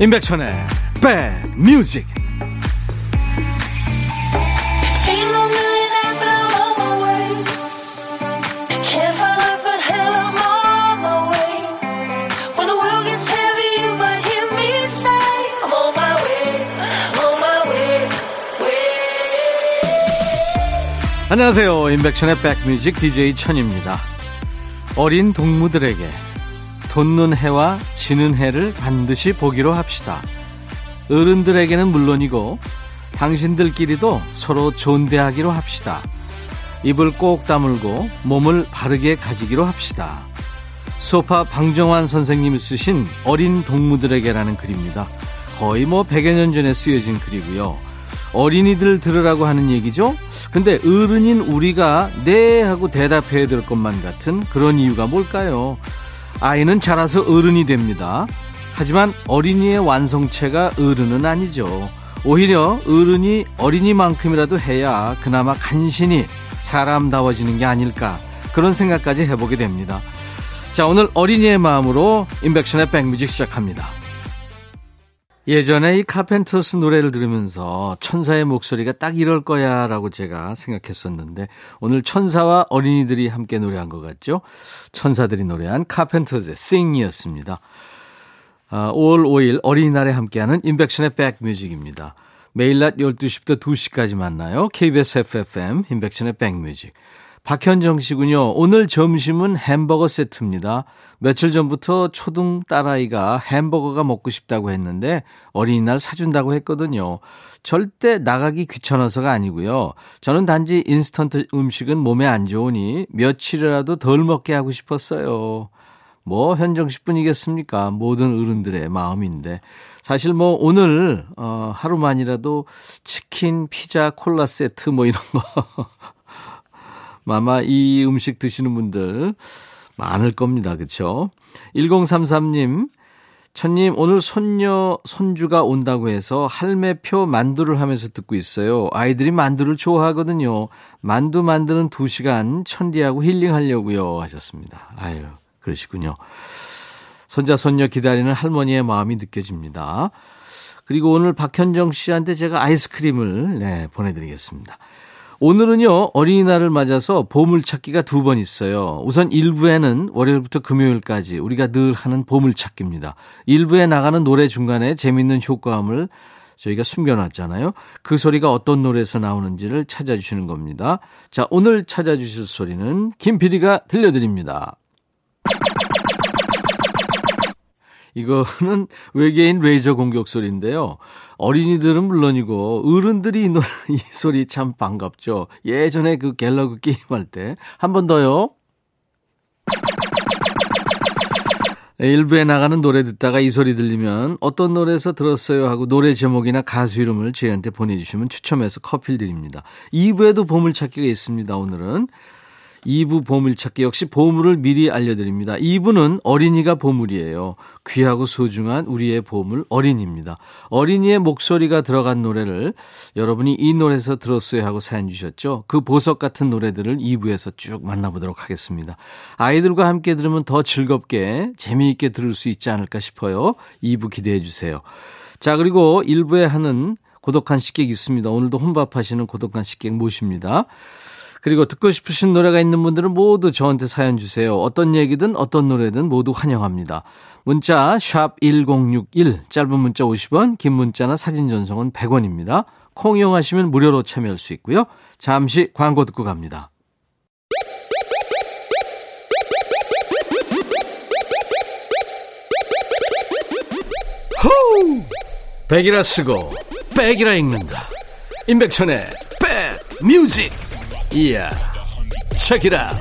임백천의 백뮤직. 안녕하세요. 임백천의 백뮤직 DJ 천입니다. 어린 동무들에게 돋는 해와 지는 해를 반드시 보기로 합시다. 어른들에게는 물론이고 당신들끼리도 서로 존대하기로 합시다. 입을 꼭 다물고 몸을 바르게 가지기로 합시다. 소파 방정환 선생님이 쓰신 어린 동무들에게라는 글입니다. 거의 뭐 100여 년 전에 쓰여진 글이고요. 어린이들 들으라고 하는 얘기죠? 근데 어른인 우리가 네 하고 대답해야 될 것만 같은 그런 이유가 뭘까요? 아이는 자라서 어른이 됩니다. 하지만 어린이의 완성체가 어른은 아니죠. 오히려 어른이 어린이만큼이라도 해야 그나마 간신히 사람다워지는 게 아닐까 그런 생각까지 해보게 됩니다. 자 오늘 어린이의 마음으로 인백션의 백뮤직 시작합니다. 예전에 이 카펜터스 노래를 들으면서 천사의 목소리가 딱 이럴 거야 라고 제가 생각했었는데 오늘 천사와 어린이들이 함께 노래한 것 같죠? 천사들이 노래한 카펜터스의 Sing이었습니다. 아, 5월 5일 어린이날에 함께하는 인백션의 백뮤직입니다. 매일 낮 12시부터 2시까지 만나요. KBS FFM 인백션의 백뮤직. 박현정 씨군요. 오늘 점심은 햄버거 세트입니다. 며칠 전부터 초등 딸아이가 햄버거가 먹고 싶다고 했는데 어린이날 사준다고 했거든요. 절대 나가기 귀찮아서가 아니고요. 저는 단지 인스턴트 음식은 몸에 안 좋으니 며칠이라도 덜 먹게 하고 싶었어요. 뭐 현정 씨뿐이겠습니까? 모든 어른들의 마음인데 사실 뭐 오늘 어 하루만이라도 치킨, 피자, 콜라 세트 뭐 이런 거 아마 이 음식 드시는 분들 많을 겁니다. 그렇죠? 1033님 천님, 오늘 손녀, 손주가 온다고 해서 할매표 만두를 하면서 듣고 있어요. 아이들이 만두를 좋아하거든요. 만두 만드는 2시간 천디하고 힐링하려고요. 하셨습니다. 아유, 그러시군요. 손자, 손녀 기다리는 할머니의 마음이 느껴집니다. 그리고 오늘 박현정 씨한테 제가 아이스크림을, 네, 보내드리겠습니다. 오늘은요, 어린이날을 맞아서 보물찾기가 두 번 있어요. 우선 1부에는 월요일부터 금요일까지 우리가 늘 하는 보물찾기입니다. 1부에 나가는 노래 중간에 재밌는 효과음을 저희가 숨겨놨잖아요. 그 소리가 어떤 노래에서 나오는지를 찾아주시는 겁니다. 자, 오늘 찾아주실 소리는 김PD가 들려드립니다. 이거는 외계인 레이저 공격 소리인데요. 어린이들은 물론이고 어른들이 이, 노래, 이 소리 참 반갑죠. 예전에 그 갤러그 게임 할 때 한 번 더요. 일부에 나가는 노래 듣다가 이 소리 들리면 어떤 노래에서 들었어요 하고 노래 제목이나 가수 이름을 저희한테 보내주시면 추첨해서 커피를 드립니다. 2부에도 보물찾기가 있습니다. 오늘은 2부 보물찾기 역시 보물을 미리 알려드립니다. 2부는 어린이가 보물이에요. 귀하고 소중한 우리의 보물 어린이입니다. 어린이의 목소리가 들어간 노래를 여러분이 이 노래에서 들었어요 하고 사연 주셨죠. 그 보석 같은 노래들을 2부에서 쭉 만나보도록 하겠습니다. 아이들과 함께 들으면 더 즐겁게 재미있게 들을 수 있지 않을까 싶어요. 2부 기대해 주세요. 자 그리고 1부에 하는 고독한 식객 있습니다. 오늘도 혼밥하시는 고독한 식객 모십니다. 그리고 듣고 싶으신 노래가 있는 분들은 모두 저한테 사연 주세요. 어떤 얘기든 어떤 노래든 모두 환영합니다. 문자 1061, 짧은 문자 50원, 긴 문자나 사진 전송은 100원입니다. 콩 이용하시면 무료로 참여할 수 있고요. 잠시 광고 듣고 갑니다. 호우! 백이라 쓰고 백이라 읽는다. 임백천의 백 뮤직. 이야. 체키라.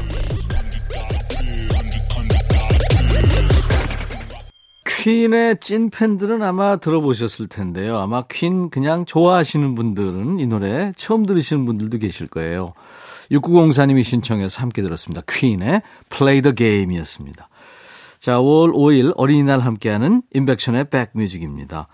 퀸의 찐 팬들은 아마 들어보셨을 텐데요. 아마 퀸 그냥 좋아하시는 분들은 이 노래 처음 들으시는 분들도 계실 거예요. 6904님이 신청해서 함께 들었습니다. 퀸의 Play the Game이었습니다. 자, 5월 5일 어린이날 함께하는 인백션의 백뮤직입니다.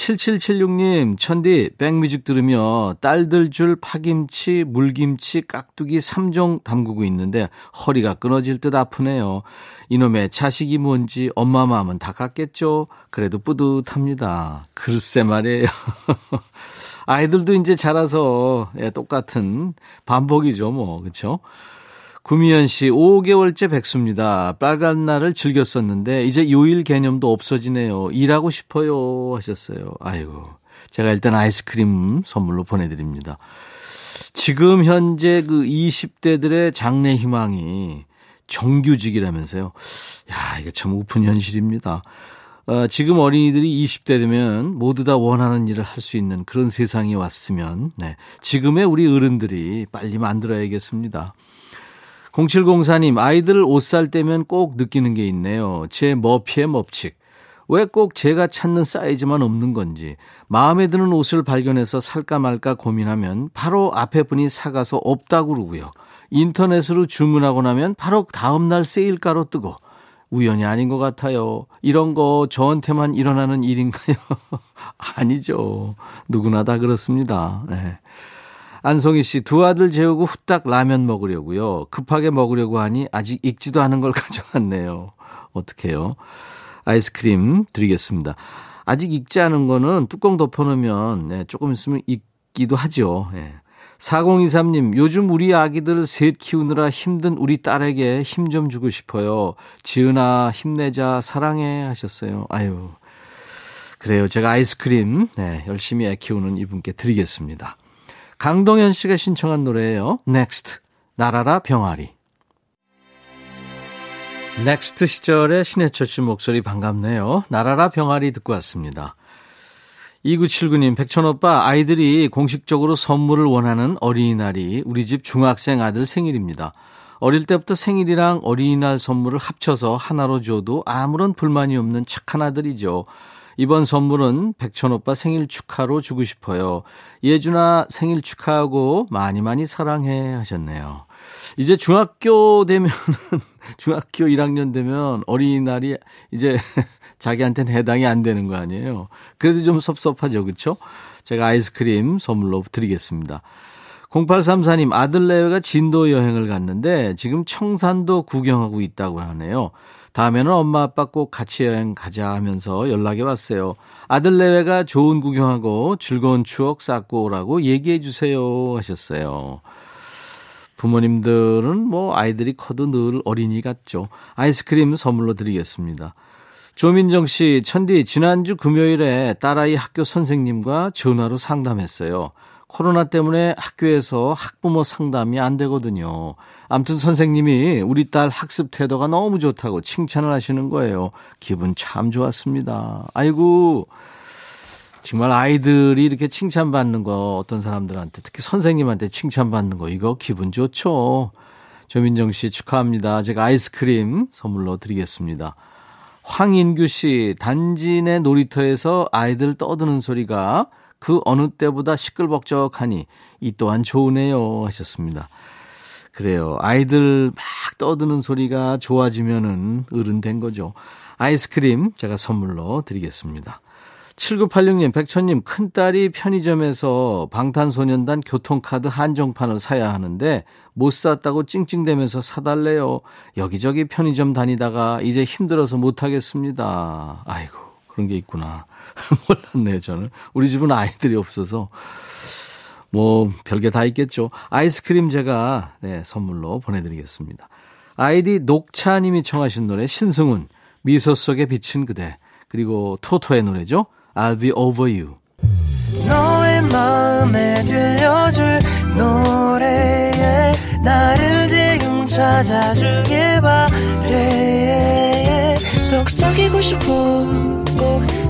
7776님, 천디, 백뮤직 들으며 딸들 줄 파김치, 물김치, 깍두기 3종 담그고 있는데 허리가 끊어질 듯 아프네요. 이놈의 자식이 뭔지 엄마 마음은 다 갔겠죠? 그래도 뿌듯합니다. 글쎄 말이에요. 아이들도 이제 자라서 예, 똑같은 반복이죠, 뭐. 그쵸? 구미연 씨, 5개월째 백수입니다. 빨간 날을 즐겼었는데, 이제 요일 개념도 없어지네요. 일하고 싶어요. 하셨어요. 아이고. 제가 일단 아이스크림 선물로 보내드립니다. 지금 현재 그 20대들의 장래 희망이 정규직이라면서요. 야, 이게 참 우픈 현실입니다. 어, 지금 어린이들이 20대 되면 모두 다 원하는 일을 할 수 있는 그런 세상이 왔으면, 네. 지금의 우리 어른들이 빨리 만들어야겠습니다. 0704님, 아이들 옷 살 때면 꼭 느끼는 게 있네요. 제 머피의 법칙. 왜 꼭 제가 찾는 사이즈만 없는 건지. 마음에 드는 옷을 발견해서 살까 말까 고민하면 바로 앞에 분이 사가서 없다고 그러고요. 인터넷으로 주문하고 나면 바로 다음날 세일가로 뜨고. 우연이 아닌 것 같아요. 이런 거 저한테만 일어나는 일인가요? 아니죠. 누구나 다 그렇습니다. 네. 안송희 씨, 두 아들 재우고 후딱 라면 먹으려고요. 급하게 먹으려고 하니 아직 익지도 않은 걸 가져왔네요. 어떡해요? 아이스크림 드리겠습니다. 아직 익지 않은 거는 뚜껑 덮어놓으면 네, 조금 있으면 익기도 하죠. 네. 4023님, 요즘 우리 아기들 셋 키우느라 힘든 우리 딸에게 힘 좀 주고 싶어요. 지은아, 힘내자, 사랑해 하셨어요. 아유. 그래요. 제가 아이스크림, 네, 열심히 애 키우는 이분께 드리겠습니다. 강동현 씨가 신청한 노래예요. Next. 날아라 병아리. 넥스트 시절의 신해철 씨 목소리 반갑네요. 날아라 병아리 듣고 왔습니다. 2979님, 백천오빠, 아이들이 공식적으로 선물을 원하는 어린이날이 우리 집 중학생 아들 생일입니다. 어릴 때부터 생일이랑 어린이날 선물을 합쳐서 하나로 줘도 아무런 불만이 없는 착한 아들이죠. 이번 선물은 백천 오빠 생일 축하로 주고 싶어요. 예준아 생일 축하하고 많이 많이 사랑해 하셨네요. 이제 중학교 되면은, 중학교 1학년 되면 어린이날이 이제 자기한테는 해당이 안 되는 거 아니에요. 그래도 좀 섭섭하죠. 그렇죠? 제가 아이스크림 선물로 드리겠습니다. 0834님 아들 내외가 진도 여행을 갔는데 지금 청산도 구경하고 있다고 하네요. 다음에는 엄마 아빠 꼭 같이 여행 가자 하면서 연락이 왔어요. 아들 내외가 좋은 구경하고 즐거운 추억 쌓고 오라고 얘기해 주세요 하셨어요. 부모님들은 뭐 아이들이 커도 늘 어린이 같죠. 아이스크림 선물로 드리겠습니다. 조민정 씨, 천디, 지난주 금요일에 딸아이 학교 선생님과 전화로 상담했어요. 코로나 때문에 학교에서 학부모 상담이 안 되거든요. 아무튼 선생님이 우리 딸 학습 태도가 너무 좋다고 칭찬을 하시는 거예요. 기분 참 좋았습니다. 아이고, 정말 아이들이 이렇게 칭찬받는 거 어떤 사람들한테 특히 선생님한테 칭찬받는 거 이거 기분 좋죠. 조민정 씨 축하합니다. 제가 아이스크림 선물로 드리겠습니다. 황인규 씨, 단지 내 놀이터에서 아이들 떠드는 소리가 그 어느 때보다 시끌벅적하니 이 또한 좋으네요 하셨습니다. 그래요. 아이들 막 떠드는 소리가 좋아지면은 어른 된 거죠. 아이스크림 제가 선물로 드리겠습니다. 7986님, 백천님, 큰딸이 편의점에서 방탄소년단 교통카드 한정판을 사야 하는데 못 샀다고 찡찡대면서 사달래요. 여기저기 편의점 다니다가 이제 힘들어서 못하겠습니다. 아이고, 그런 게 있구나. 몰랐네요, 저는. 우리 집은 아이들이 없어서. 뭐, 별게 다 있겠죠. 아이스크림 제가, 네, 선물로 보내드리겠습니다. 아이디 녹차님이 청하신 노래, 신승훈, 미소 속에 비친 그대. 그리고 토토의 노래죠. I'll be over you. 너의 마음에 들려줄 노래에 나를 지금 찾아주길 바래 속삭이고 싶어 꼭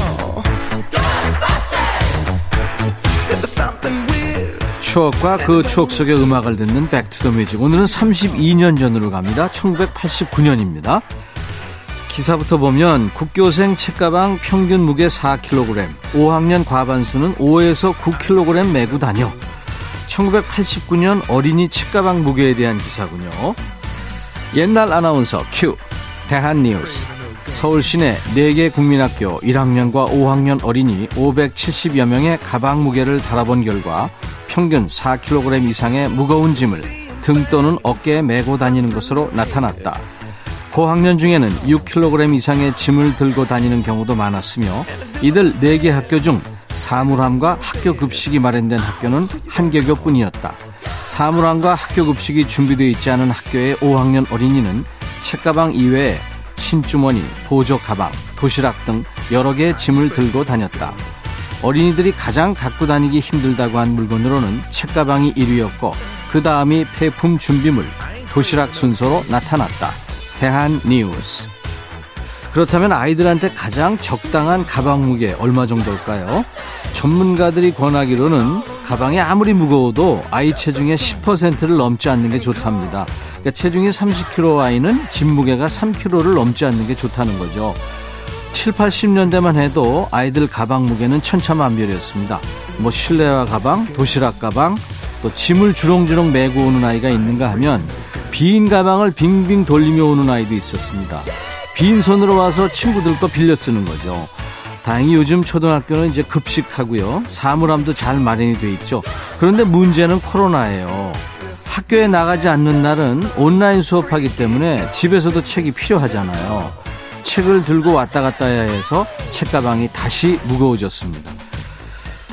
추억과 그 추억 속의 음악을 듣는 music. 오늘은 32년 전으로 갑니다. 1989년입니다. 기사부터 보면 국교생 책가방 평균 무게 4kg, 5학년 과반수는 5에서 9kg 메고 다녀. 1989년 어린이 책가방 무게에 대한 기사군요. 옛날 아나운서 큐 대한뉴스 서울 시내 4개 국민학교 1학년과 5학년 어린이 570여 명의 가방 무게를 달아본 결과 평균 4kg 이상의 무거운 짐을 등 또는 어깨에 메고 다니는 것으로 나타났다. 고학년 중에는 6kg 이상의 짐을 들고 다니는 경우도 많았으며 이들 4개 학교 중 사물함과 학교 급식이 마련된 학교는 한 개교뿐이었다. 사물함과 학교 급식이 준비되어 있지 않은 학교의 5학년 어린이는 책가방 이외에 신주머니, 보조 가방, 도시락 등 여러 개의 짐을 들고 다녔다. 어린이들이 가장 갖고 다니기 힘들다고 한 물건으로는 책가방이 1위였고 그 다음이 폐품 준비물, 도시락 순서로 나타났다. 대한 뉴스. 그렇다면 아이들한테 가장 적당한 가방 무게 얼마 정도일까요? 전문가들이 권하기로는 가방이 아무리 무거워도 아이 체중의 10%를 넘지 않는 게 좋답니다. 그러니까 체중이 30kg 아이는 짐 무게가 3kg를 넘지 않는 게 좋다는 거죠. 7, 80년대만 해도 아이들 가방 무게는 천차만별이었습니다. 뭐 실내화 가방, 도시락 가방, 또 짐을 주렁주렁 메고 오는 아이가 있는가 하면 빈 가방을 빙빙 돌리며 오는 아이도 있었습니다. 빈손으로 와서 친구들 거 빌려 쓰는 거죠. 다행히 요즘 초등학교는 이제 급식하고요. 사물함도 잘 마련이 돼 있죠. 그런데 문제는 코로나예요. 학교에 나가지 않는 날은 온라인 수업하기 때문에 집에서도 책이 필요하잖아요. 책을 들고 왔다 갔다 해야 해서 책가방이 다시 무거워졌습니다.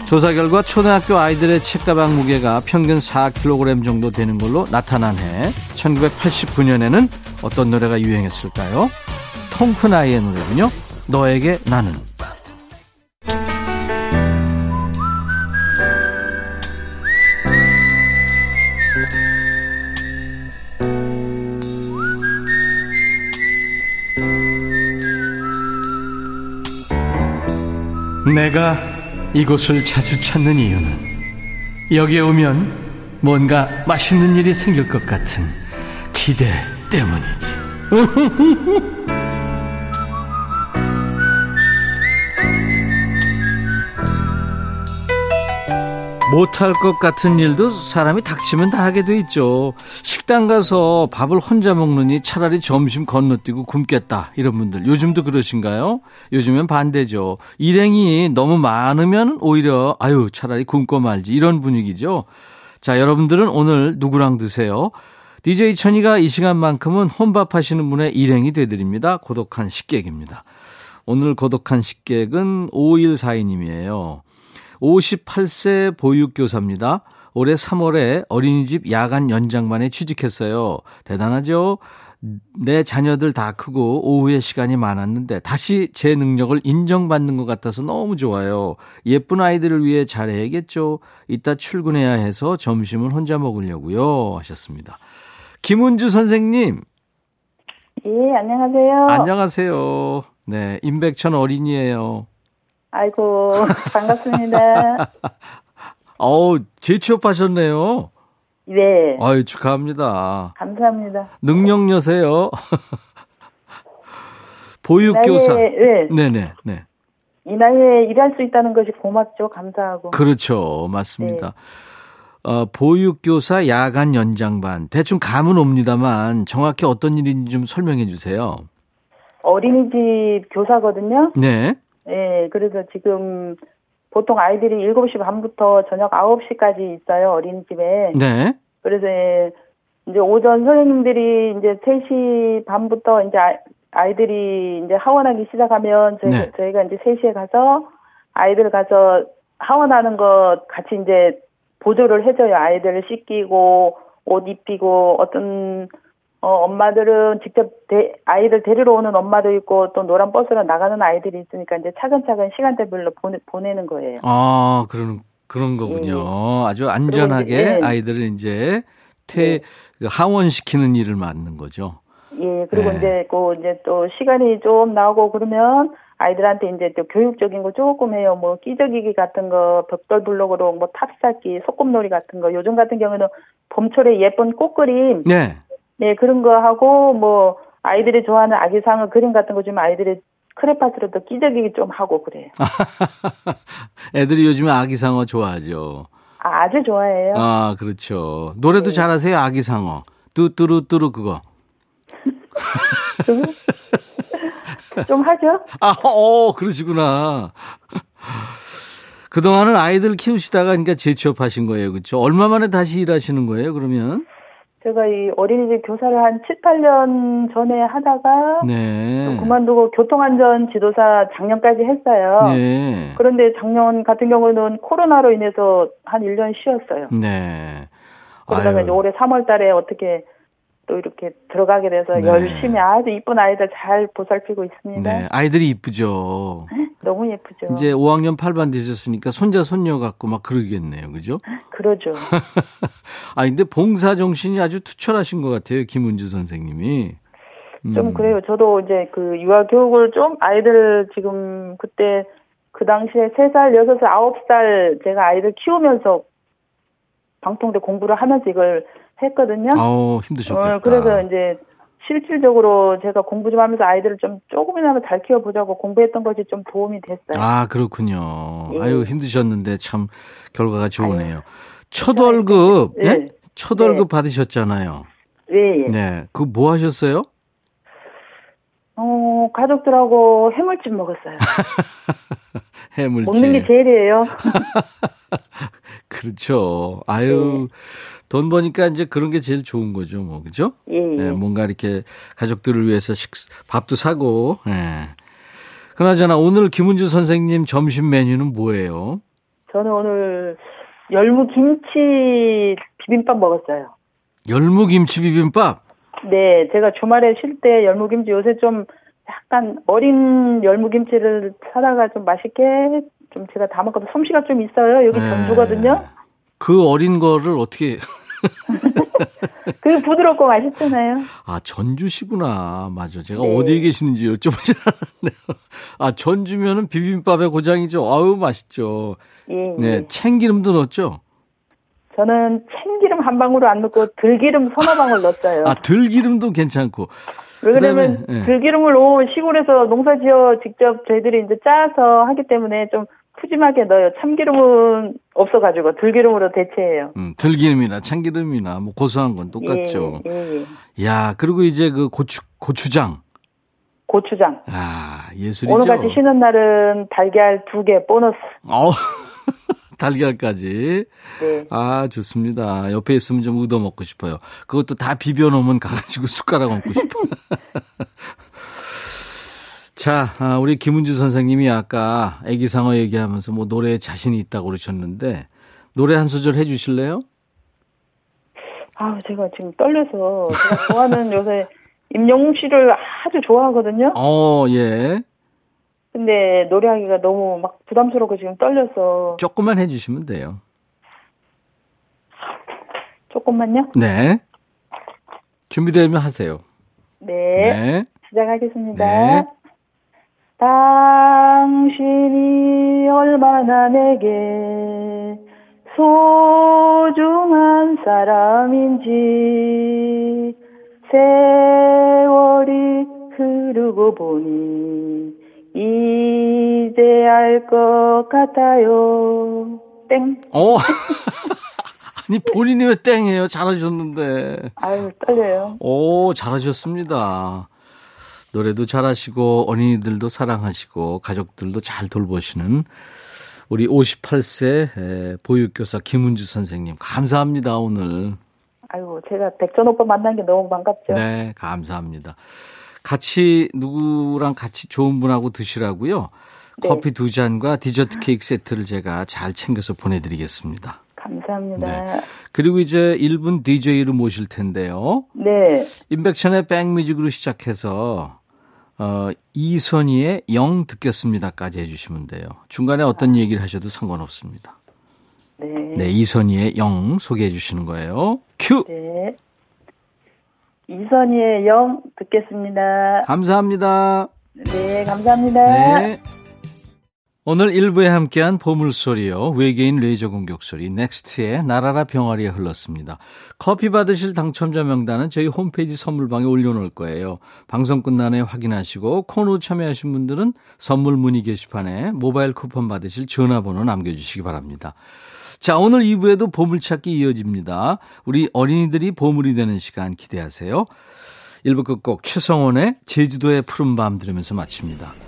조사 결과 초등학교 아이들의 책가방 무게가 평균 4kg 정도 되는 걸로 나타난 해 1989년에는 어떤 노래가 유행했을까요? 통큰 아이의 노래군요. 너에게 나는. 내가 이곳을 자주 찾는 이유는 여기에 오면 뭔가 맛있는 일이 생길 것 같은 기대 때문이지. 못할 것 같은 일도 사람이 닥치면 다 하게 돼 있죠. 식당 가서 밥을 혼자 먹느니 차라리 점심 건너뛰고 굶겠다. 이런 분들. 요즘도 그러신가요? 요즘엔 반대죠. 일행이 너무 많으면 오히려, 아유, 차라리 굶고 말지. 이런 분위기죠. 자, 여러분들은 오늘 누구랑 드세요? DJ 천이가 이 시간만큼은 혼밥 하시는 분의 일행이 되드립니다. 고독한 식객입니다. 오늘 고독한 식객은 5142님이에요. 58세 보육교사입니다. 올해 3월에 어린이집 야간 연장반에 취직했어요. 대단하죠? 내 자녀들 다 크고 오후에 시간이 많았는데 다시 제 능력을 인정받는 것 같아서 너무 좋아요. 예쁜 아이들을 위해 잘해야겠죠. 이따 출근해야 해서 점심은 혼자 먹으려고요. 하셨습니다. 김은주 선생님. 예, 안녕하세요. 안녕하세요. 네, 임백천 어린이에요. 아이고, 반갑습니다. 어우, 재취업하셨네요. 네. 아유, 축하합니다. 감사합니다. 능력녀세요. 보육교사. 네. 네네, 네. 이 나이에 일할 수 있다는 것이 고맙죠. 감사하고. 그렇죠. 맞습니다. 네. 어, 보육교사 야간 연장반. 대충 감은 옵니다만 정확히 어떤 일인지 좀 설명해 주세요. 어린이집 교사거든요. 네. 네, 그래서 지금 보통 아이들이 7시 반부터 저녁 9시까지 있어요, 어린이집에. 네. 그래서 이제 오전 선생님들이 이제 3시 반부터 이제 아이들이 이제 하원하기 시작하면 저희, 네. 저희가 이제 3시에 가서 아이들 가서 하원하는 것 같이 이제 보조를 해줘요. 아이들을 씻기고 옷 입히고 어떤 어, 엄마들은 직접 데, 아이들 데리러 오는 엄마도 있고 또 노란 버스로 나가는 아이들이 있으니까 이제 차근차근 시간대별로 보내, 보내는 거예요. 아, 그런, 그런 거군요. 예. 아주 안전하게 예. 아이들을 이제 퇴, 네. 하원시키는 일을 맡는 거죠. 예, 그리고 네. 이제 그 이제 또 시간이 좀 나오고 그러면 아이들한테 이제 또 교육적인 거 조금 해요. 뭐 끼적이기 같은 거, 벽돌 블록으로 뭐 탑쌓기, 소꿉놀이 같은 거. 요즘 같은 경우는 봄철에 예쁜 꽃그림. 네. 네, 그런 거 하고 뭐 아이들이 좋아하는 아기상어 그림 같은 거 좀 아이들이 크레파스로도 끼적이기 좀 하고 그래요. 애들이 요즘에 아기상어 좋아하죠. 아, 아주 좋아해요. 아, 그렇죠. 노래도 네. 잘하세요, 아기상어. 뚜뚜루뚜루 그거. 좀 하죠. 아, 어, 그러시구나. 그동안은 아이들 키우시다가 그러니까 재취업하신 거예요. 그렇죠? 얼마 만에 다시 일하시는 거예요, 그러면? 제가 이 어린이집 교사를 한 7, 8년 전에 하다가 네. 그만두고 교통안전 지도사 작년까지 했어요. 네. 그런데 작년 같은 경우는 코로나로 인해서 한 1년 쉬었어요. 네. 그러다가 올해 3월 달에 어떻게 또 이렇게 들어가게 돼서 네. 열심히 아주 이쁜 아이들 잘 보살피고 있습니다. 네, 아이들이 이쁘죠. 너무 예쁘죠. 이제 5학년 8반 되셨으니까 손자 손녀 같고 막 그러겠네요, 그죠? 그러죠. 아 근데 봉사 정신이 아주 투철하신 것 같아요, 김은주 선생님이. 음. 좀 그래요. 저도 이제 그 유아 교육을 좀 아이들 지금 그때 그 당시에 3살, 6살, 9살 제가 아이들 키우면서 방통대 공부를 하면서 이걸 했거든요. 아우, 힘드셨겠다. 어, 그래서 이제 실질적으로 제가 공부 좀 하면서 아이들을 좀 조금이나마 잘 키워보자고 공부했던 것이 좀 도움이 됐어요. 아, 그렇군요. 예. 아유, 힘드셨는데 참 결과가 좋으네요. 아유, 첫 월급, 예? 네? 첫 월급 네. 받으셨잖아요. 네. 네. 그 뭐 하셨어요? 어, 가족들하고 해물찜 먹었어요. 해물찜. 먹는 게 제일이에요. 그렇죠. 아유. 네. 돈 버니까 이제 그런 게 제일 좋은 거죠, 뭐, 그죠? 예, 예. 네, 뭔가 이렇게 가족들을 위해서 식, 밥도 사고, 예. 그나저나 오늘 김은주 선생님 점심 메뉴는 뭐예요? 저는 오늘 열무 김치 비빔밥 먹었어요. 열무 김치 비빔밥? 네, 제가 주말에 쉴 때 열무 김치 요새 좀 약간 어린 열무 김치를 사다가 좀 맛있게 좀 제가 다 먹어도 솜씨가 좀 있어요. 여기 네. 전주거든요. 그 어린 거를 어떻게 그 부드럽고 맛있잖아요. 아 전주시구나. 맞아. 제가 네. 어디에 계시는지 여쭤보지 않았네요. 아 전주면은 비빔밥의 고장이죠. 아유 맛있죠. 예, 네, 예. 참기름도 넣었죠. 저는 참기름 한 방울을 안 넣고 들기름 서너 방울 넣었어요. 아 들기름도 괜찮고. 왜 그러면 네. 들기름을 시골에서 농사지어 직접 저희들이 이제 짜서 하기 때문에 좀 푸짐하게 넣어요. 참기름은 없어가지고 들기름으로 대체해요. 음, 들기름이나 참기름이나 뭐 고소한 건 똑같죠. 예, 예, 예. 야 그리고 이제 그 고추 고추장. 고추장. 아 예술이죠. 오늘같이 쉬는 날은 달걀 두 개 보너스. 어. 달걀까지. 네. 아, 좋습니다. 옆에 있으면 좀 얻어 먹고 싶어요. 그것도 다 비벼 놓으면 가가지고 숟가락 얹고 싶어요. 자, 아, 우리 김은주 선생님이 아까 애기상어 얘기하면서 뭐 노래에 자신이 있다고 그러셨는데 노래 한 소절 해 주실래요? 아, 제가 지금 떨려서 제가 좋아하는 요새 임영웅 씨를 아주 좋아하거든요. 어, 예. 근데 노래하기가 너무 막 부담스럽고 지금 떨려서 조금만 해 주시면 돼요. 조금만요? 네. 준비되면 하세요. 네. 네. 시작하겠습니다. 네. 당신이 얼마나 내게 소중한 사람인지 세월이 흐르고 보니 이제 알 것 같아요. 땡. 어. 아니 본인이 왜 땡해요? 잘하셨는데. 아유 떨려요. 오 잘하셨습니다. 노래도 잘하시고 어린이들도 사랑하시고 가족들도 잘 돌보시는 우리 58세 보육교사 김은주 선생님 감사합니다 오늘. 아이고 제가 백전 오빠 만난 게 너무 반갑죠. 네 감사합니다. 같이 누구랑 같이 좋은 분하고 드시라고요. 네. 커피 두 잔과 디저트 케이크 세트를 제가 잘 챙겨서 보내드리겠습니다. 감사합니다. 네. 그리고 이제 1분 DJ를 모실 텐데요. 네. 임백천의 백뮤직으로 시작해서 어, 이선희의 영 듣겠습니다까지 해주시면 돼요. 중간에 어떤 아. 얘기를 하셔도 상관없습니다. 네. 네, 이선희의 영 소개해 주시는 거예요. 큐! 네. 이선희의 영 듣겠습니다. 감사합니다. 네, 감사합니다. 네. 오늘 1부에 함께한 보물소리요. 외계인 레이저 공격소리 넥스트의 날아라 병아리에 흘렀습니다. 커피 받으실 당첨자 명단은 저희 홈페이지 선물방에 올려놓을 거예요. 방송 끝난에 확인하시고 코너 참여하신 분들은 선물 문의 게시판에 모바일 쿠폰 받으실 전화번호 남겨주시기 바랍니다. 자, 오늘 2부에도 보물찾기 이어집니다. 우리 어린이들이 보물이 되는 시간 기대하세요. 1부 끝곡 최성원의 제주도의 푸른밤 들으면서 마칩니다.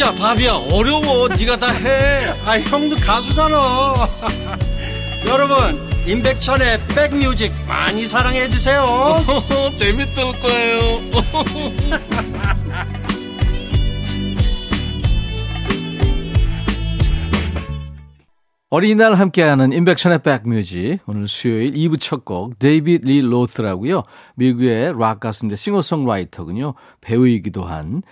야, 바비야, 어려워. 네가 다 해. 아, 형도 가수잖아. 여러분, 임백천의 백뮤직 많이 사랑해 주세요. 재밌을 거예요. 어린이날 함께하는 임백천의 백뮤직 오늘 수요일 2부 첫 곡 데이빗 리 로스라고요. 미국의 락 가수인데 싱어송라이터군요. 배우이기도 한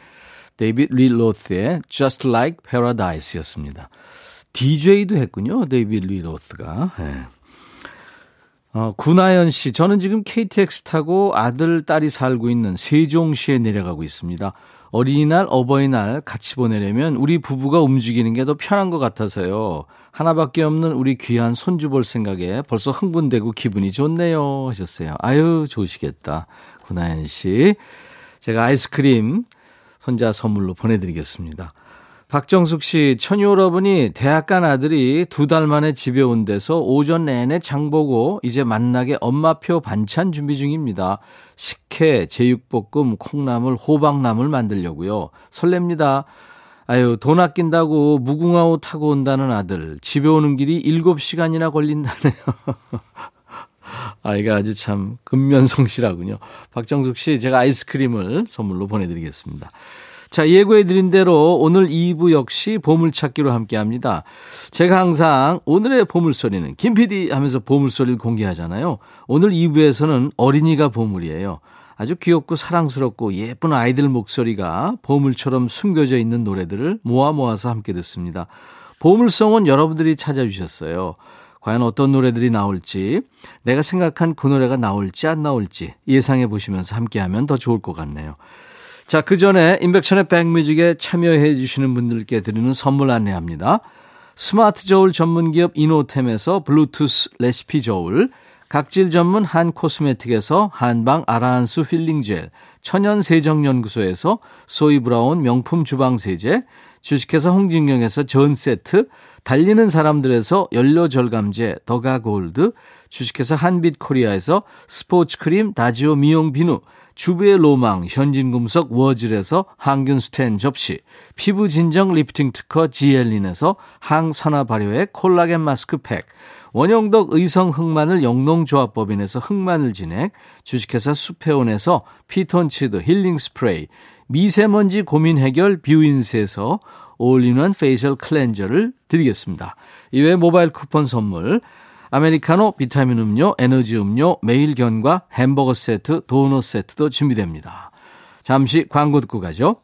데이빗 리 로스의 Just Like Paradise였습니다. DJ도 했군요. 데이빗 리 로스가. 네. 어, 구나연 씨, 저는 지금 KTX 타고 아들, 딸이 살고 있는 세종시에 내려가고 있습니다. 어린이날, 어버이날 같이 보내려면 우리 부부가 움직이는 게 더 편한 것 같아서요. 하나밖에 없는 우리 귀한 손주 볼 생각에 벌써 흥분되고 기분이 좋네요. 하셨어요. 아유, 좋으시겠다. 구나연 씨. 제가 아이스크림 혼자 선물로 보내드리겠습니다. 박정숙 씨, 천유여러분이 대학 간 아들이 두 달 만에 집에 온 데서 오전 내내 장 보고 이제 만나게 엄마표 반찬 준비 중입니다. 식혜, 제육볶음, 콩나물, 호박나물 만들려고요. 설렙니다. 아유, 돈 아낀다고 무궁화 옷 타고 온다는 아들. 집에 오는 길이 7시간이나 걸린다네요. 아이가 아주 참 근면성실하군요. 박정숙 씨, 제가 아이스크림을 선물로 보내드리겠습니다. 자, 예고해드린 대로 오늘 2부 역시 보물찾기로 함께 합니다. 제가 항상 오늘의 보물소리는 김PD 하면서 보물소리를 공개하잖아요. 오늘 2부에서는 어린이가 보물이에요. 아주 귀엽고 사랑스럽고 예쁜 아이들 목소리가 보물처럼 숨겨져 있는 노래들을 모아 모아서 함께 듣습니다. 보물성은 여러분들이 찾아주셨어요. 과연 어떤 노래들이 나올지, 내가 생각한 그 노래가 나올지 안 나올지 예상해 보시면서 함께하면 더 좋을 것 같네요. 자, 그 전에 인백천의 백뮤직에 참여해 주시는 분들께 드리는 선물 안내합니다. 스마트 저울 전문 기업 이노템에서 블루투스 레시피 저울, 각질 전문 한 코스메틱에서 한방 아라한수 힐링 젤, 천연 세정 연구소에서 소이 브라운 명품 주방 세제, 주식회사 홍진경에서 전 세트, 달리는 사람들에서 연료 절감제 더가 골드, 주식회사 한빛 코리아에서 스포츠 크림 다지오 미용 비누, 주부의 로망 현진금속 워즐에서 항균 스텐 접시, 피부 진정 리프팅 특허 지엘린에서 항산화 발효의 콜라겐 마스크 팩, 원형덕 의성 흑마늘 영농조합법인에서 흑마늘 진액, 주식회사 수페온에서 피톤치드 힐링 스프레이, 미세먼지 고민 해결 뷰인스에서 all-in-one facial cleanser를 드리겠습니다. 이외에 모바일 쿠폰 선물, 아메리카노, 비타민 음료, 에너지 음료, 매일견과 햄버거 세트, 도넛 세트도 준비됩니다. 잠시 광고 듣고 가죠.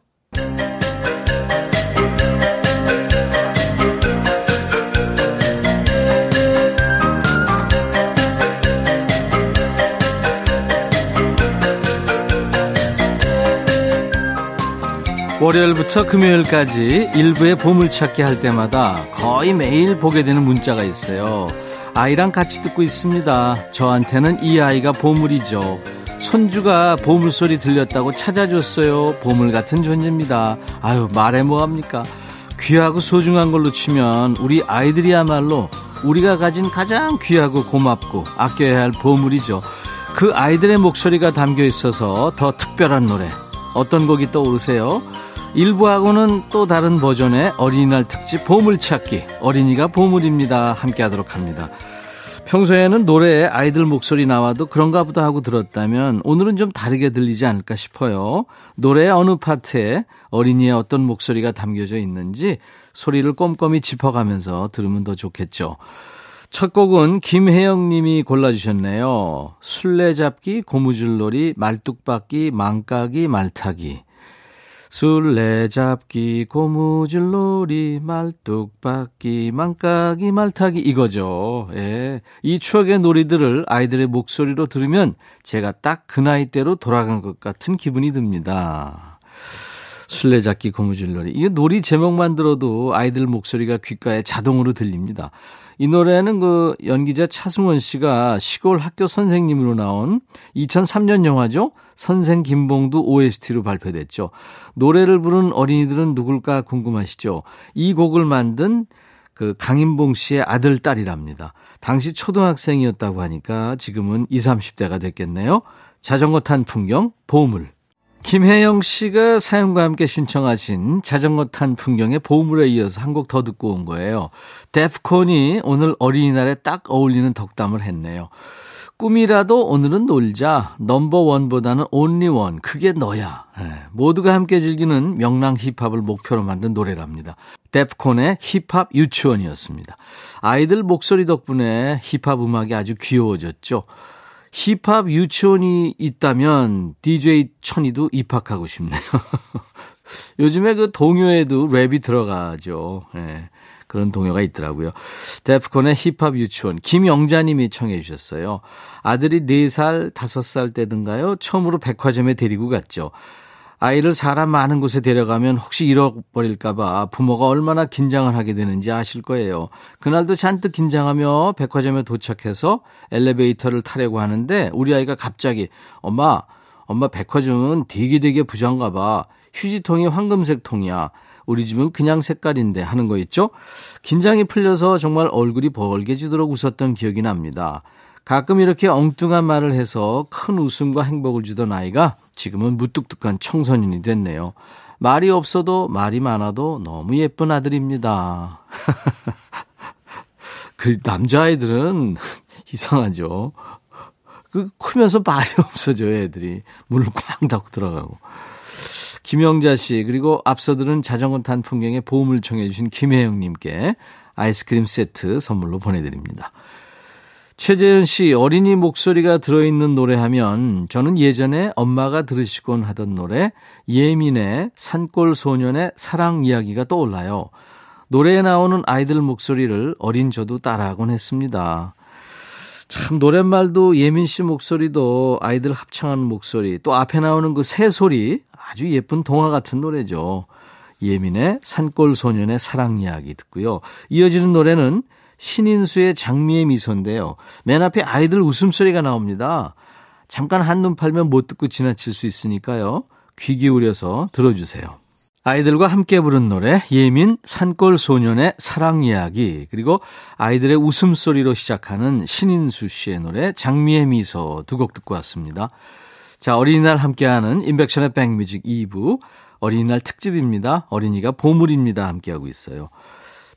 월요일부터 금요일까지 일부의 보물찾기 할 때마다 거의 매일 보게 되는 문자가 있어요. 아이랑 같이 듣고 있습니다. 저한테는 이 아이가 보물이죠. 손주가 보물소리 들렸다고 찾아줬어요. 보물 같은 존재입니다. 아유, 말해 뭐합니까? 귀하고 소중한 걸로 치면 우리 아이들이야말로 우리가 가진 가장 귀하고 고맙고 아껴야 할 보물이죠. 그 아이들의 목소리가 담겨 있어서 더 특별한 노래. 어떤 곡이 떠오르세요? 일부하고는 또 다른 버전의 어린이날 특집 보물찾기. 어린이가 보물입니다. 함께 하도록 합니다. 평소에는 노래에 아이들 목소리 나와도 그런가 보다 하고 들었다면 오늘은 좀 다르게 들리지 않을까 싶어요. 노래의 어느 파트에 어린이의 어떤 목소리가 담겨져 있는지 소리를 꼼꼼히 짚어가면서 들으면 더 좋겠죠. 첫 곡은 김혜영 님이 골라주셨네요. 술래잡기, 고무줄놀이, 말뚝박기, 망까기, 말타기. 술래잡기, 고무줄놀이, 말뚝박기, 망까기, 말타기 이거죠. 예. 이 추억의 놀이들을 아이들의 목소리로 들으면 제가 딱 그 나이대로 돌아간 것 같은 기분이 듭니다. 술래잡기, 고무줄놀이. 이 놀이 제목만 들어도 아이들 목소리가 귓가에 자동으로 들립니다. 이 노래는 그 연기자 차승원 씨가 시골 학교 선생님으로 나온 2003년 영화죠. 선생 김봉두 OST로 발표됐죠. 노래를 부른 어린이들은 누굴까 궁금하시죠? 이 곡을 만든 그 강인봉 씨의 아들, 딸이랍니다. 당시 초등학생이었다고 하니까 지금은 20, 30대가 됐겠네요. 자전거 탄 풍경, 보물. 김혜영 씨가 사연과 함께 신청하신 자전거 탄 풍경의 보물에 이어서 한 곡 더 듣고 온 거예요. 데프콘이 오늘 어린이날에 딱 어울리는 덕담을 했네요. 꿈이라도 오늘은 놀자. 넘버원보다는 온리원. 그게 너야. 네, 모두가 함께 즐기는 명랑 힙합을 목표로 만든 노래랍니다. 데프콘의 힙합 유치원이었습니다. 아이들 목소리 덕분에 힙합 음악이 아주 귀여워졌죠. 힙합 유치원이 있다면 DJ 천이도 입학하고 싶네요. 요즘에 그 동요에도 랩이 들어가죠. 네. 그런 동요가 있더라고요. 데프콘의 힙합 유치원 김영자님이 청해 주셨어요. 아들이 4살, 5살 때든가요. 처음으로 백화점에 데리고 갔죠. 아이를 사람 많은 곳에 데려가면 혹시 잃어버릴까봐 부모가 얼마나 긴장을 하게 되는지 아실 거예요. 그날도 잔뜩 긴장하며 백화점에 도착해서 엘리베이터를 타려고 하는데 우리 아이가 갑자기 엄마, 엄마 백화점은 되게 되게 부자인가 봐. 휴지통이 황금색 통이야. 우리 집은 그냥 색깔인데 하는 거 있죠? 긴장이 풀려서 정말 얼굴이 벌개지도록 웃었던 기억이 납니다. 가끔 이렇게 엉뚱한 말을 해서 큰 웃음과 행복을 주던 아이가 지금은 무뚝뚝한 청소년이 됐네요. 말이 없어도 말이 많아도 너무 예쁜 아들입니다. 그 남자아이들은 이상하죠. 그 크면서 말이 없어져요, 애들이. 문을 꽝 닫고 들어가고. 김영자 씨, 그리고 앞서 들은 자전거 탄 풍경에 보험을 청해주신 김혜영님께 아이스크림 세트 선물로 보내드립니다. 최재현 씨, 어린이 목소리가 들어있는 노래 하면 저는 예전에 엄마가 들으시곤 하던 노래 예민의 산골 소년의 사랑 이야기가 떠올라요. 노래에 나오는 아이들 목소리를 어린 저도 따라하곤 했습니다. 참 노랫말도 예민 씨 목소리도 아이들 합창하는 목소리 또 앞에 나오는 그 새 소리 아주 예쁜 동화 같은 노래죠. 예민의 산골 소년의 사랑 이야기 듣고요. 이어지는 노래는 신인수의 장미의 미소인데요. 맨 앞에 아이들 웃음소리가 나옵니다. 잠깐 한눈 팔면 못 듣고 지나칠 수 있으니까요. 귀 기울여서 들어주세요. 아이들과 함께 부른 노래 예민 산골 소년의 사랑 이야기 그리고 아이들의 웃음소리로 시작하는 신인수 씨의 노래 장미의 미소 두 곡 듣고 왔습니다. 자, 어린이날 함께하는 인백션의 백뮤직 2부 어린이날 특집입니다. 어린이가 보물입니다. 함께하고 있어요.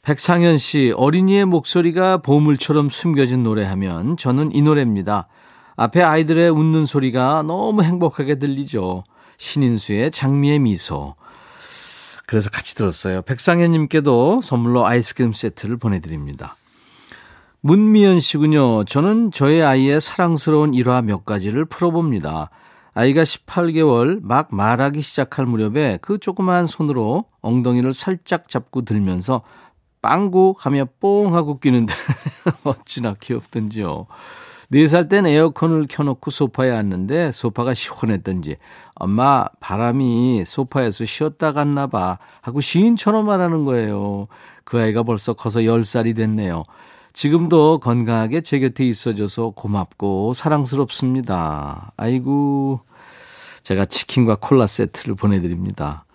백상현 씨, 어린이의 목소리가 보물처럼 숨겨진 노래하면 저는 이 노래입니다. 앞에 아이들의 웃는 소리가 너무 행복하게 들리죠. 신인수의 장미의 미소. 그래서 같이 들었어요. 백상현님께도 선물로 아이스크림 세트를 보내드립니다. 문미연 씨군요. 저는 저의 아이의 사랑스러운 일화 몇 가지를 풀어봅니다. 아이가 18개월 막 말하기 시작할 무렵에 그 조그마한 손으로 엉덩이를 살짝 잡고 들면서 빵구 하며 뽕 하고 끼는데 어찌나 귀엽던지요. 4살 땐 에어컨을 켜놓고 소파에 앉는데 소파가 시원했던지 엄마 바람이 소파에서 쉬었다 갔나 봐 하고 시인처럼 말하는 거예요. 그 아이가 벌써 커서 10살이 됐네요. 지금도 건강하게 제 곁에 있어줘서 고맙고 사랑스럽습니다. 아이고, 제가 치킨과 콜라 세트를 보내드립니다.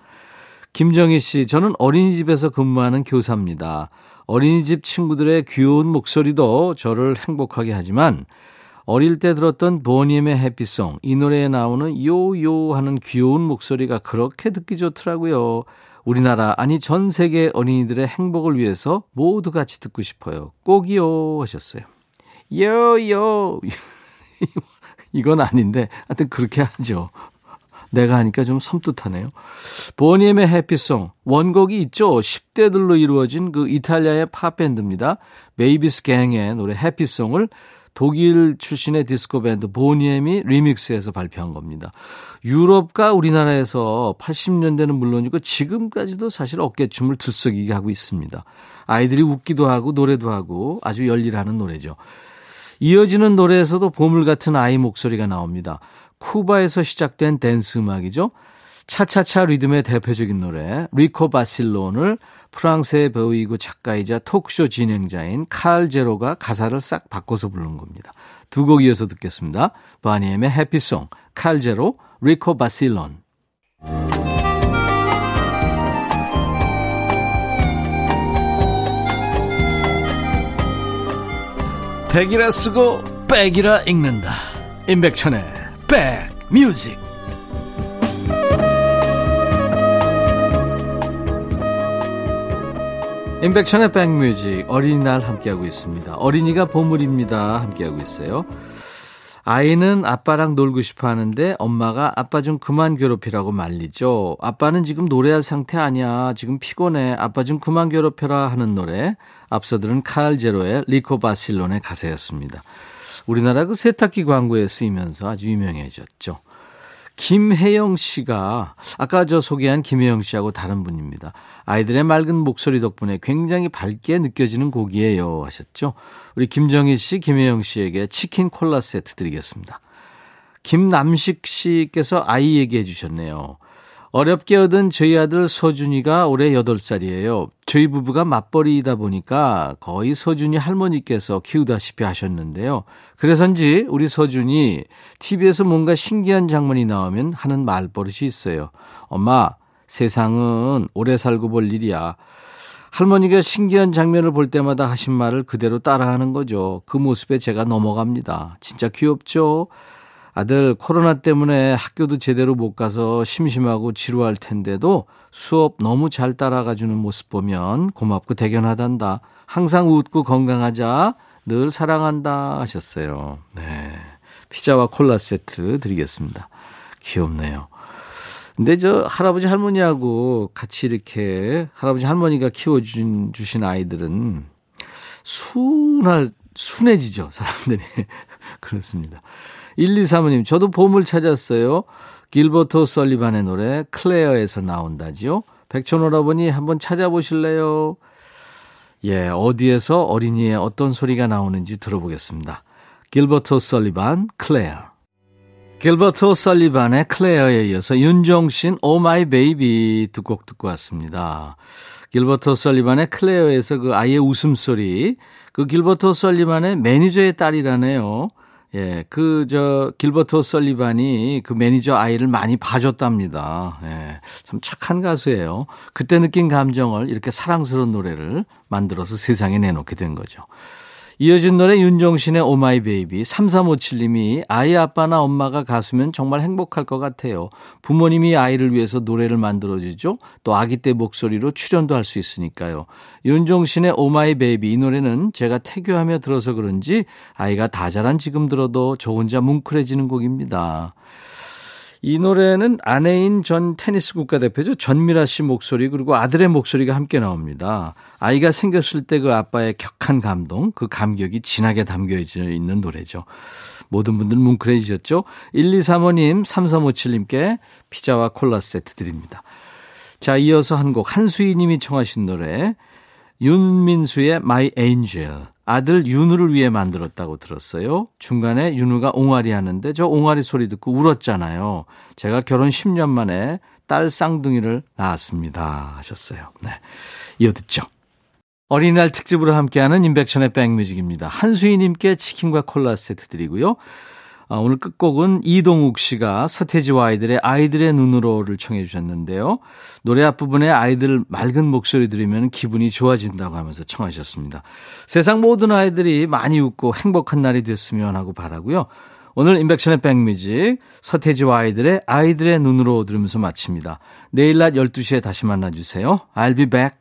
김정희 씨, 저는 어린이집에서 근무하는 교사입니다. 어린이집 친구들의 귀여운 목소리도 저를 행복하게 하지만 어릴 때 들었던 보니엠의 해피송 이 노래에 나오는 요요 하는 귀여운 목소리가 그렇게 듣기 좋더라고요. 우리나라 아니 전 세계 어린이들의 행복을 위해서 모두 같이 듣고 싶어요. 꼭이요 하셨어요. 요요 이건 아닌데 하여튼 그렇게 하죠. 내가 하니까 좀 섬뜩하네요. 보니엠의 해피송 원곡이 있죠. 10대들로 이루어진 그 이탈리아의 팝밴드입니다. 베이비스 갱의 노래 Happy Song을 독일 출신의 디스코 밴드 보니엠이 리믹스해서 발표한 겁니다. 유럽과 우리나라에서 80년대는 물론이고 지금까지도 사실 어깨춤을 들썩이게 하고 있습니다. 아이들이 웃기도 하고 노래도 하고 아주 열일하는 노래죠. 이어지는 노래에서도 보물 같은 아이 목소리가 나옵니다. 쿠바에서 시작된 댄스 음악이죠. 차차차 리듬의 대표적인 노래 Rico Vacilón을 프랑스의 배우이고 작가이자 토크쇼 진행자인 칼 제로가 가사를 싹 바꿔서 부른 겁니다. 두 곡 이어서 듣겠습니다. 보니엠의 Happy Song, 칼 제로, Rico Vacilón. 백이라 쓰고 백이라 읽는다. 임백천의 백 뮤직. 임백천의 백뮤직 어린이날 함께하고 있습니다. 어린이가 보물입니다. 함께하고 있어요. 아이는 아빠랑 놀고 싶어 하는데 엄마가 아빠 좀 그만 괴롭히라고 말리죠. 아빠는 지금 노래할 상태 아니야. 지금 피곤해. 아빠 좀 그만 괴롭혀라 하는 노래. 앞서 들은 칼 제로의 리코 바실론의 가사였습니다. 우리나라 그 세탁기 광고에 쓰이면서 아주 유명해졌죠. 김혜영 씨가 아까 저 소개한 김혜영 씨하고 다른 분입니다. 아이들의 맑은 목소리 덕분에 굉장히 밝게 느껴지는 곡이에요 하셨죠. 우리 김정희 씨, 김혜영 씨에게 치킨 콜라 세트 드리겠습니다. 김남식 씨께서 아이 얘기해 주셨네요. 어렵게 얻은 저희 아들 서준이가 올해 8살이에요. 저희 부부가 맞벌이이다 보니까 거의 서준이 할머니께서 키우다시피 하셨는데요. 그래서인지 우리 서준이 TV에서 뭔가 신기한 장면이 나오면 하는 말버릇이 있어요. 엄마, 세상은 오래 살고 볼 일이야. 할머니가 신기한 장면을 볼 때마다 하신 말을 그대로 따라하는 거죠. 그 모습에 제가 넘어갑니다. 진짜 귀엽죠? 아들 코로나 때문에 학교도 제대로 못 가서 심심하고 지루할 텐데도 수업 너무 잘 따라가 주는 모습 보면 고맙고 대견하단다. 항상 웃고 건강하자. 늘 사랑한다 하셨어요. 네. 피자와 콜라 세트 드리겠습니다. 귀엽네요. 근데 저 할아버지 할머니하고 같이 이렇게 할아버지 할머니가 키워준 주신 아이들은 순할 순해지죠 사람들이 그렇습니다. 1235님, 저도 보물 찾았어요. 길버트 설리반의 노래 클레어에서 나온다지요. 백촌오라버니 한번 찾아보실래요? 예, 어디에서 어린이의 어떤 소리가 나오는지 들어보겠습니다. 길버트 설리반, 클레어. 길버트 설리반의 클레어에 이어서 윤종신 Oh My Baby 두 곡 듣고 왔습니다. 길버트 설리반의 클레어에서 그 아이의 웃음소리, 그 길버트 설리반의 매니저의 딸이라네요. 예, 그, 저, 길버트 설리반이 그 매니저 아이를 많이 봐줬답니다. 예, 참 착한 가수예요. 그때 느낀 감정을 이렇게 사랑스러운 노래를 만들어서 세상에 내놓게 된 거죠. 이어진 노래 윤종신의 Oh My Baby 3357님이 아이 아빠나 엄마가 가수면 정말 행복할 것 같아요. 부모님이 아이를 위해서 노래를 만들어주죠. 또 아기 때 목소리로 출연도 할 수 있으니까요. 윤종신의 Oh My Baby 이 노래는 제가 태교하며 들어서 그런지 아이가 다 자란 지금 들어도 저 혼자 뭉클해지는 곡입니다. 이 노래는 아내인 전 테니스 국가대표죠. 전미라 씨 목소리 그리고 아들의 목소리가 함께 나옵니다. 아이가 생겼을 때 그 아빠의 격한 감동, 그 감격이 진하게 담겨져 있는 노래죠. 모든 분들 뭉클해지셨죠? 1235님, 3357님께 피자와 콜라 세트 드립니다. 자, 이어서 한 곡 한수희 님이 청하신 노래 윤민수의 My Angel. 아들 윤우를 위해 만들었다고 들었어요. 중간에 윤우가 옹알이 하는데 저 옹알이 소리 듣고 울었잖아요. 제가 결혼 10년 만에 딸 쌍둥이를 낳았습니다. 하셨어요. 네. 이어 듣죠. 어린이날 특집으로 함께하는 인백션의 백뮤직입니다. 한수희님께 치킨과 콜라 세트 드리고요. 아, 오늘 끝곡은 이동욱 씨가 서태지와 아이들의 아이들의 눈으로를 청해 주셨는데요. 노래 앞부분에 아이들 맑은 목소리 들으면 기분이 좋아진다고 하면서 청하셨습니다. 세상 모든 아이들이 많이 웃고 행복한 날이 됐으면 하고 바라고요. 오늘 인백션의 백뮤직 서태지와 아이들의 아이들의 눈으로 들으면서 마칩니다. 내일 낮 12시에 다시 만나주세요. I'll be back.